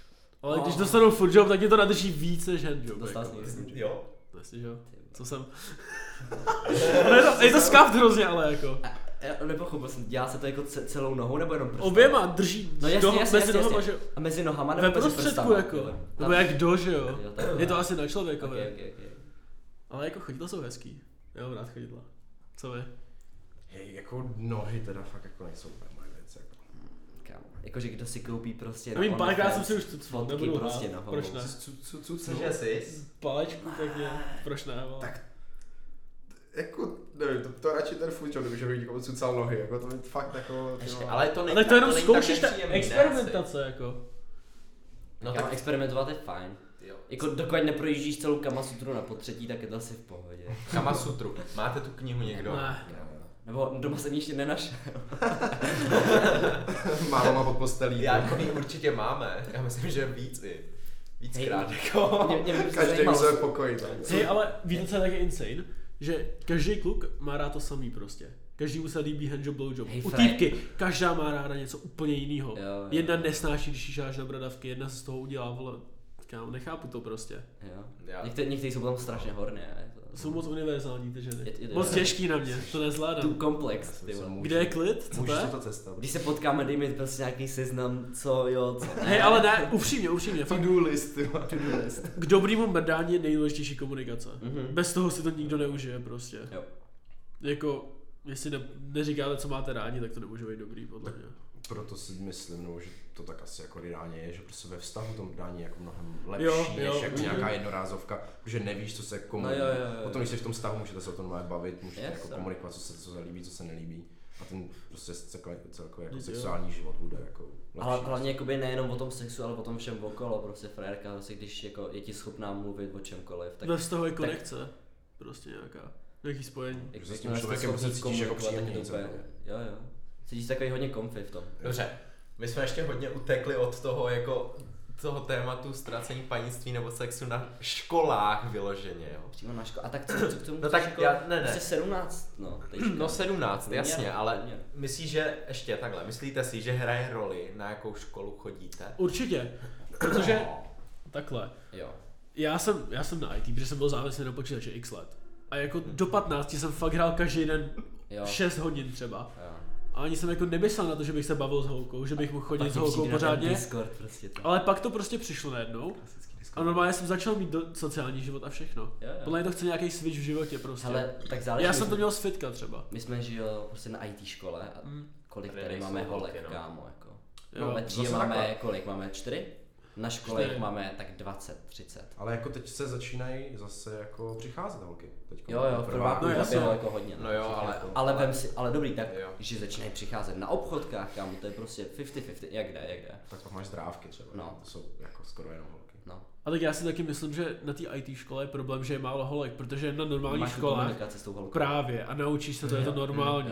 Ale No. když dostanu food job, tak mě to nadrží víc než hand job. Dostal jako. jsi? Jo. Jestli, že jo? Co jsem? Je to, je to skaft hrozně, ale jako. Já nepochopil jsem, dělá se to jako ce- celou nohou nebo jenom prstem? Oběma drží No jasně, do, jasně, mezi jasně, nohama, že A mezi nohama nebo ve mezi prostředku jako. Nebo jak do, že jo? Je to asi na Ok, člověkové. ok, ok. Ale jako chodidla jsou hezký. Já mám rád chodidla. Co vy? Hej, jako nohy teda fakt jako nejsou úplně moje věc, jako. Kámo. Jakože kdo si koupí prostě Já vím, na párkrát jsem si už fotky nebudu prostě nohou. Proč ne? Co, co, co, co? Cože jsi? Palečku pěkně. Proč ne? Tak jako, nevím, to, to radši ten food job, kdyby že někomu cucal nohy, jako to mi fakt jako, Ještě, ale to není Ale to jenom tak zkoušíš, ta experimentace jako. No tak experimentovat je fajn. jo. Jako dokud neprojíždíš celou kamasutru na potřetí, tak je to asi v pohodě. Kama Sutru. Máte tu knihu někdo? Ne. Nebo doma jsem ještě nenašel. Málo má pod postelí. Já jako určitě máme. Já myslím, že víc i. Víckrát Hej. jako. Mě, mě to Každý v svém pokoji. tak. Hej, ale víte, co je taky insane? Že každý kluk má rád to samý prostě. Každý mu se líbí handjob, blowjob. Hej, U týpky, každá má ráda něco úplně jiného. Jedna nesnáší, když jí šáš na bradavky, jedna se z toho udělá, vole, kámo, nechápu to prostě. Jo. Některý, některý jsou potom strašně horné. To- Jsou moc univerzální ty ženy. Je- je- Moc těžký na mě, to Tu nezvládám. komplex, ty Kde je klid? Co to je? to cesta. Když se potkáme, dej mi prostě nějaký seznam, co jo, co ne. Hej, ale ne, upřímně, upřímně, fakt To-do list, ty vole. To-do list. k dobrýmu mrdání je nejdůležitější komunikace. Mhm. Bez toho si to nikdo neužije prostě. Jo. Jako, jestli ne, neříkáte, co máte rádi, tak to nemůže být dobrý, podle mě. Proto si myslím, no, že to tak asi jako reálně je, že prostě ve vztahu to dání je jako mnohem lepší, Jo, než jo, jako nějaká jednorázovka, že nevíš, co se komu. No jo, jo, jo. Potom, když jsi v tom vztahu, můžete se o tom normálně bavit, můžete Yes, jako komunikovat, co se, co se líbí, co se nelíbí. A ten prostě celkový, celkový jako Jo. sexuální život bude jako lepší. Ale hlavně jakoby nejenom o tom sexu, ale o tom všem okolo, prostě frérka, prostě když jako je ti schopná mluvit o čemkoliv, tak Ve vztahu je konekce, prostě nějaká, nějaký spojení. jak s tím člověkem se cítíš jako tak příjemně celkově. Jo, jo. Cítíš se takový hodně comfy v tom. Dobře, my jsme ještě hodně utekli od toho jako toho tématu ztracení panictví nebo sexu na školách vyloženě, jo. Přímo na škole. A tak co, co k tomu No tak jako, já- ne, ne. Prostě 17, no. teďka. No 17, Průměr, jasně, ale průměr. myslíš, že ještě takhle, myslíte si, že hraje roli, na jakou školu chodíte? Určitě, protože takhle, Jo. já jsem, já jsem na IT, protože jsem byl závislý na počítači x let. A jako do 15 jsem fakt hrál každý den Jo. 6 hodin třeba. Jo. A ani jsem jako nemyslel na to, že bych se bavil s holkou, že bych mohl chodit s holkou pořádně. Discord prostě to. Ale pak to prostě přišlo najednou. A normálně jsem začal mít do, sociální život a všechno. Jo, jo. Podle mě to chce nějaký switch v životě prostě. Hele, tak záleží. já jsem to měl z fitka třeba. My jsme, jo, prostě na IT škole a Mm. kolik Tady tady máme holek, no. kámo, jako. Jo. No, ve třídě zase máme, takhle. kolik máme, čtyři? Na jich máme tak 20, 30. Ale jako teď se začínají zase jako přicházet holky. Teď Jo, jo, v prváku No, no, bylo jako hodně. No jo, ale- ale vem si, ale dobrý, tak, Jo. že začínají přicházet na obchodkách, kámo, to je prostě 50-50, jak jde, jak jde. Tak pak máš zdrávky třeba. No. To jsou jako skoro jenom holky. No. A tak já si taky myslím, že na té IT škole je problém, že je málo holek, protože na normální Máš škole s tou holkou. právě a naučíš se to, je to normální.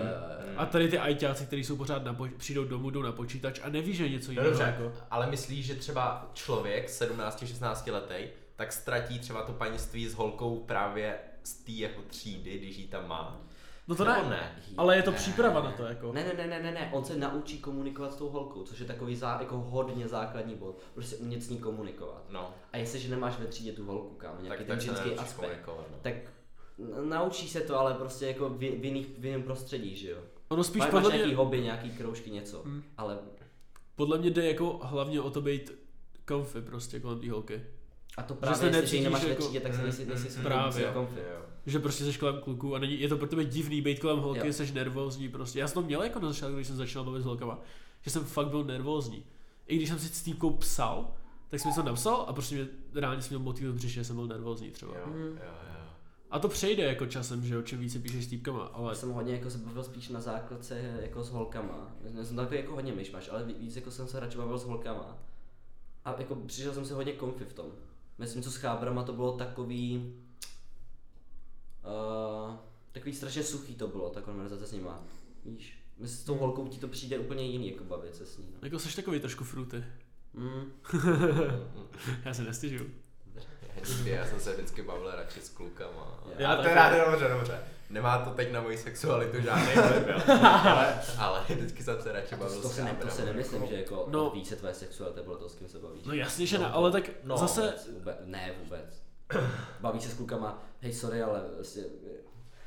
A tady ty ajťáci, kteří jsou pořád na po- přijdou domů, jdou na počítač a neví, že je něco No jiného. dobře, jako. ale myslíš, že třeba člověk 17-16 letý, tak ztratí třeba to panství s holkou právě z té jako třídy, když ji tam má? No to Nebo ne, ne. ale je to Ne. příprava na to jako. Ne, ne, ne, ne, ne, ne, on se naučí komunikovat s tou holkou, což je takový zá, jako hodně základní bod. Prostě umět s ní komunikovat. No, A jestliže nemáš ve třídě tu holku, kámo, nějaký tak, ten ženský aspekt. No. tak naučí se to, ale prostě jako v, v, jiných, v jiném prostředí, že jo. Ono spíš Máš, máš podle nějaký mě, hobby, nějaký kroužky, něco, Hmm. ale podle mě jde jako hlavně o to být comfy prostě kolem té holky. a to právě, jestli necítíš ji nemáš ve jako- třídě, tak se Mm, nejsi, nejsi mm, schopný právě. být komfy. Jo. Že prostě jsi kolem kluků a není, je to pro tebe divný být kolem holky, Jo. jsi nervózní prostě. Já jsem to měl jako na začátku, když jsem začal bavit s holkama, že jsem fakt byl nervózní. I když jsem si s týpkou psal, tak jsem mi to napsal a prostě mě reálně jsem měl motiv v břiše, že jsem byl nervózní třeba. Jo, Mhm. jo, jo. A to přejde jako časem, že jo, čím více píšeš s týpkama, ale Já jsem hodně jako se bavil spíš na základce jako s holkama. Já jsem takový jako hodně myšmaš, ale víc jako jsem se radši bavil s holkama. A jako přišel jsem se hodně komfy v tom. Myslím, co s chábrama to bylo takový... Uh, takový strašně suchý to bylo, ta konverzace s nima. Víš, myslím, s tou holkou ti to přijde úplně jiný, jako bavit se s ní. No. jako seš takový trošku fruty. Mm. Já se nestěžuju. Já jsem se vždycky bavil radši s klukama. Já Já taky. teda, dobře, dobře. Nemá to teď na moji sexualitu žádný vliv, ale, ale vždycky jsem se radši A to, bavil to, s se ne, to kábrama. se nemyslím, že jako No. no. ví se tvoje sexualita, bylo to s kým se bavíš. No jasně, že ne, ale tak No. zase, Vůbec, vůbec, ne vůbec. Baví se s klukama, hej sorry, ale prostě,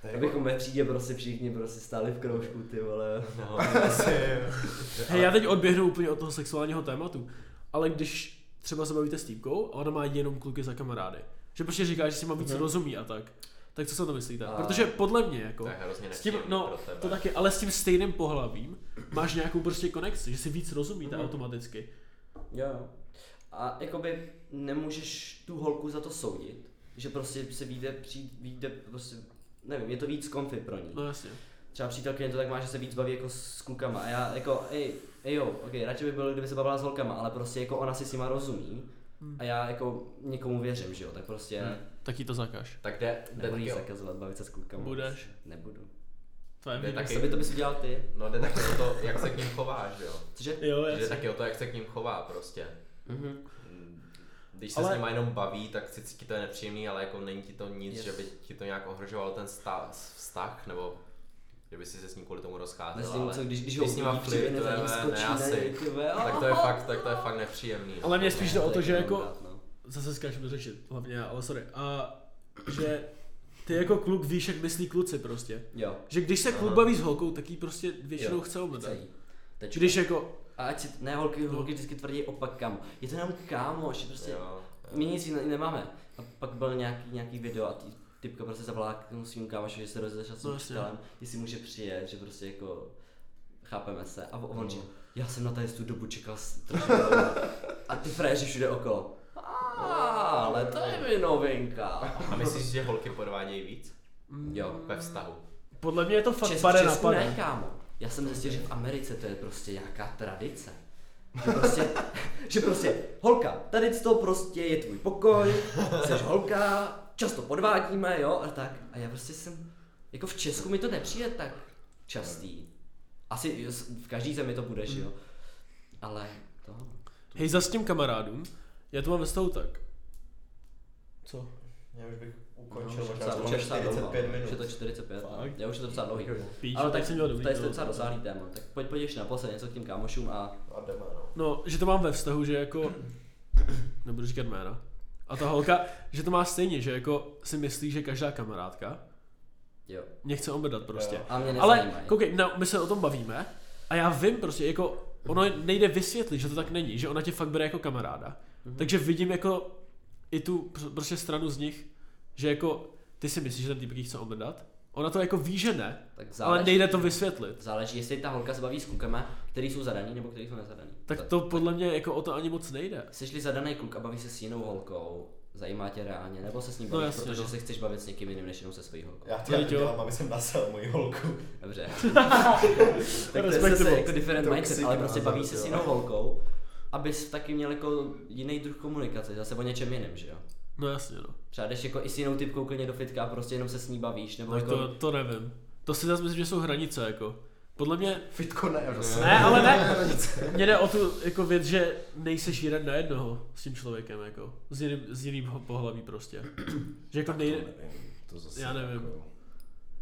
Jako- abychom ve třídě prostě všichni prostě stáli v kroužku, ty vole. No, asi, hej, já teď odběhnu úplně od toho sexuálního tématu, ale když třeba se bavíte s týpkou a ona má jenom kluky za kamarády, že prostě říká, že si má víc Mhm. rozumí a tak, tak co si o to myslíte? A- Protože podle mě jako, to je hrozně s tím, no, pro tebe. to taky, ale s tím stejným pohlavím máš nějakou prostě konexi, že si víc rozumíte Mhm. automaticky. Jo, jo. A jakoby nemůžeš tu holku za to soudit, že prostě se vyjde, přijít, vyjde prostě, nevím, je to víc konfy pro ní. No jasně. Třeba přítelkyně to tak má, že se víc baví jako s klukama a já jako, ej, ej jo, ok, radši by byl, kdyby se bavila s holkama, ale prostě jako ona si s nima rozumí Hmm. a já jako někomu věřím, že jo, tak prostě Hmm. Tak jí to zakaž. Tak jde, jde nebudu jí zakazovat bavit se s klukama. Budeš? prostě. Nebudu. To je taky- Co by to bys udělal ty? no jde taky o to, jak se k ním chováš, jo. Cože? Jo, Jde taky o to, jak se k ním chová prostě. Mhm. Když se Ale- s nima jenom baví, tak sice ti to je nepříjemný, ale jako není ti to nic, Yes. že by ti to nějak ohrožovalo ten vztah, nebo že by si se s ním kvůli tomu rozcházel, Myslím, ale co, když, když když ho s nima flirtujeme, ne asi. tak to je fakt, tak to je fakt nepříjemný. Ale mě spíš jde o to, že jako, no. zase skáčeme řešit, hlavně já, ale sorry. A že ty jako kluk víš, jak myslí kluci prostě. Jo, Že když se kluk baví s holkou, tak jí prostě většinou Jo, chce. Tečka. Když jako, A ať si, ne, holky, No. holky vždycky tvrdí opak kámo. Je to jenom kámoš, prostě. Jo, My nic jiného nemáme. A pak byl nějaký, nějaký video a ty, typka prostě zavolá k tomu svým kámoši, že se rozešla s No, přítelem, jestli může přijet, že prostě jako chápeme se. A on No. že já jsem na tady tu dobu čekal strašně. A ty fréři všude okolo. "A, Ale to je mi novinka. A myslíš, že holky podvádějí víc Jo. ve vztahu? podle mě je to fakt Čes, pade na Česku ne, pade. kámo. Já jsem zjistil, že v Americe to je prostě nějaká tradice. Že prostě, že prostě, holka, tady to prostě je tvůj pokoj, jsi holka, často podvádíme, jo, a tak. A já prostě jsem, jako v Česku mi to nepřijde tak častý. Asi v každý zemi to budeš, jo. Ale to, Hej, za s tím kamarádům, já to mám ve tak. Co? Já už bych no, už je docela- už je Už je to 45, no. Fakt? já už je to docela dlouhý. Píš, Ale tak jsem měl dobrý. tady jste no. docela rozsáhlý téma, tak pojď pojď na posled něco k těm kámošům a A jdeme, no. No, že to mám ve vztahu, že jako, nebudu říkat jména, a ta holka, že to má stejně, že jako si myslí, že každá kamarádka jo. mě chce omrdat prostě. Jo. A mě Ale koukej, no, my se o tom bavíme a já vím prostě, jako ono nejde vysvětlit, že to tak není, že ona tě fakt bere jako kamaráda. Mhm. Takže vidím jako i tu pr- prostě stranu z nich, že jako ty si myslíš, že ten typ chce omrdat Ona to jako ví, že ne, Tak ale záleží, nejde to vysvětlit. záleží, jestli ta holka se baví s klukama, který jsou zadaný nebo který jsou nezadaný. Tak to podle mě jako o to ani moc nejde. Jsi zadaný kluk a baví se s jinou holkou, zajímá tě reálně, nebo se s ní No bavíš, jasně, protože no. se chceš bavit s někým jiným než jenom se svojí holkou. Já to já dělám, aby jsem nasel moji holku. Dobře. tak to je zase jako different Toxic mindset, ale prostě baví se s jinou holkou, abys taky měl jako jiný druh komunikace, zase o něčem jiném, že jo? No jasně, no. Třeba jdeš jako i s jinou typkou klidně do fitka, a prostě jenom se s ní bavíš, nebo Tak jako... to, to nevím. To si zase myslím, že jsou hranice, jako. Podle mě, Fitko ne, prostě. ne, ale ne. Mně jde o tu jako věc, že nejseš jeden na jednoho s tím člověkem, jako. S jiným, s jiným pohlaví prostě. Že jako nejde, To zase Já nevím. Jako,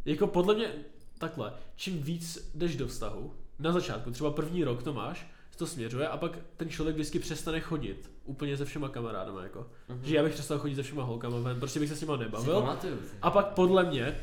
Jako podle mě takhle, čím víc jdeš do vztahu, na začátku, třeba první rok to máš, to směřuje a pak ten člověk vždycky přestane chodit úplně se všema kamarádama, jako. Mhm. Že já bych přestal chodit se všema holkama ven, prostě bych se s nima nebavil. A pak podle mě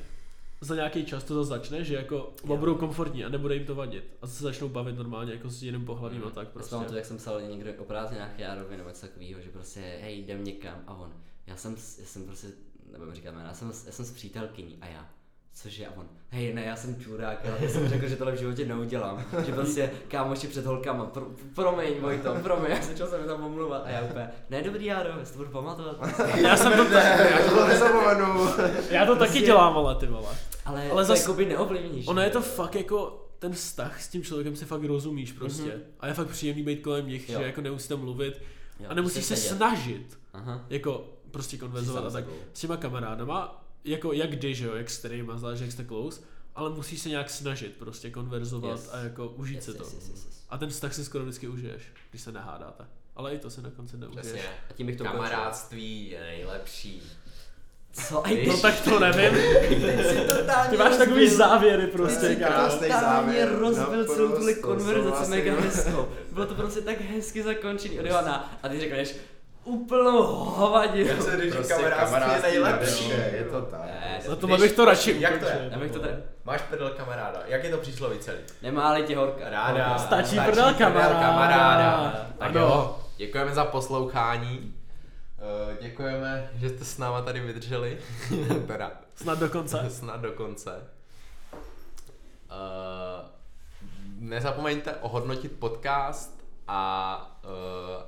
za nějaký čas to zase začne, že jako oba budou komfortní a nebude jim to vadit. A zase začnou bavit normálně jako s jiným pohlavím a tak prostě. pamatuju, jak jsem psal někdo o prázdninách Járovi nebo něco takového, že prostě, hej, jdem někam a on, já jsem, já jsem prostě, nebo říkám, já jsem, já jsem s přítelkyní a já, cože a on, hej, ne, já jsem čurák, ale já jsem řekl, že tohle v životě neudělám, že prostě kámoši před holkama, pro, promiň, Vojto, promiň, já začal jsem tam omluvat a já úplně, ne, dobrý já si to budu pamatovat, Já jsem to, já to nezapomenu. já to taky dělám, ale ty vole. ale, Ale ale to zas- jakoby neovlivníš. Ono je to fakt jako ten vztah s tím člověkem si fakt rozumíš prostě. Mhm. A je fakt příjemný být kolem nich, Jo. že jako nemusíte mluvit Jo, a nemusíš prostě se sedět. snažit Aha. jako prostě konverzovat a tak s těma kamarádama, jako jak kdy, že jo, jak s kterýma, záleží jak jste close, ale musíš se nějak snažit prostě konverzovat Yes. a jako užít Yes, si to. yes, yes, yes, yes. A ten vztah si skoro vždycky užiješ, když se nehádáte. Ale i to se na konci neužiješ. Přesně. A tím bych to. Kamarádství je nejlepší. Co? Aj No tak to nevím. Ty máš takový rozbil- závěry Ty prostě, jsi kámo. krásný totálně závěr, rozbil celou tuhle konverzaci souhlasím. mega hezkou. Bylo to prostě tak hezky zakončený od Johana. A ty řekneš úplnou hovadinu. Já se že Prostě kamarádství je nejlepší. je, je to tak. Ne, Na Když- tohle bych to radši Jak to je? bych to tady... Máš prdel kamaráda. Jak je to přísloví celý? Nemá-li tě horka. Ráda. Stačí prdel kamaráda. kamaráda. Tak Ano. jo, děkujeme za poslouchání. Eh, Děkujeme, že jste s náma tady vydrželi. teda, Snad do konce. snad do konce. Eh, nezapomeňte ohodnotit podcast a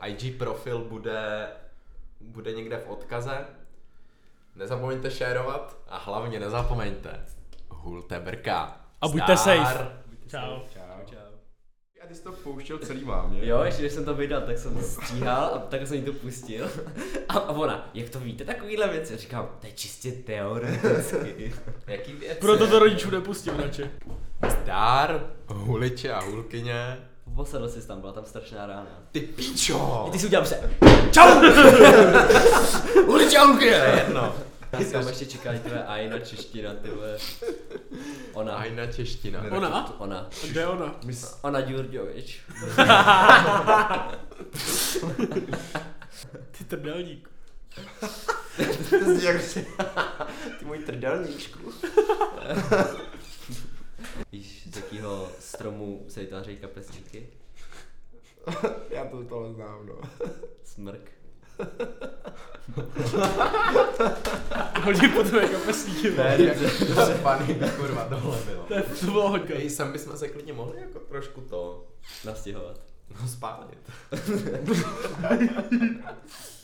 eh, IG profil bude, bude někde v odkaze. Nezapomeňte šérovat a hlavně nezapomeňte hulte brka. A buďte Zdar. safe. Čau. Čau. Čau. A ty jsi to pouštěl celý mámě. Jo, ještě když jsem to vydal, tak jsem to stříhal a tak jsem jí to pustil. A, a ona, jak to víte, takovýhle věci? Já říkám, to je čistě teoreticky. Jaký věci? Proto to rodičů nepustím radši. Zdar, huliče a hulkyně. Posadl jsi tam, byla tam strašná rána. Ty pičo! Ty si udělal se. Hulkyně! To je jedno. Já tam ještě čekají tvoje Aina čeština, ty vole. Ona. Ajna čeština. Ona? Ona. Kde je ona? Ona Djurdjovič. Ty trdelník. To zní jak si... Ty můj trdelníčku. Víš, z jakého stromu se vytvářejí kapesníky? Já to tohle znám, no. Smrk. Hodně po tvé kapesníky. Ne, jak to je funny, kurva, tohle bylo. To, je- to bylo hodně. Ej, sem bychom se klidně mohli jako trošku to, Nastěhovat. no spálit.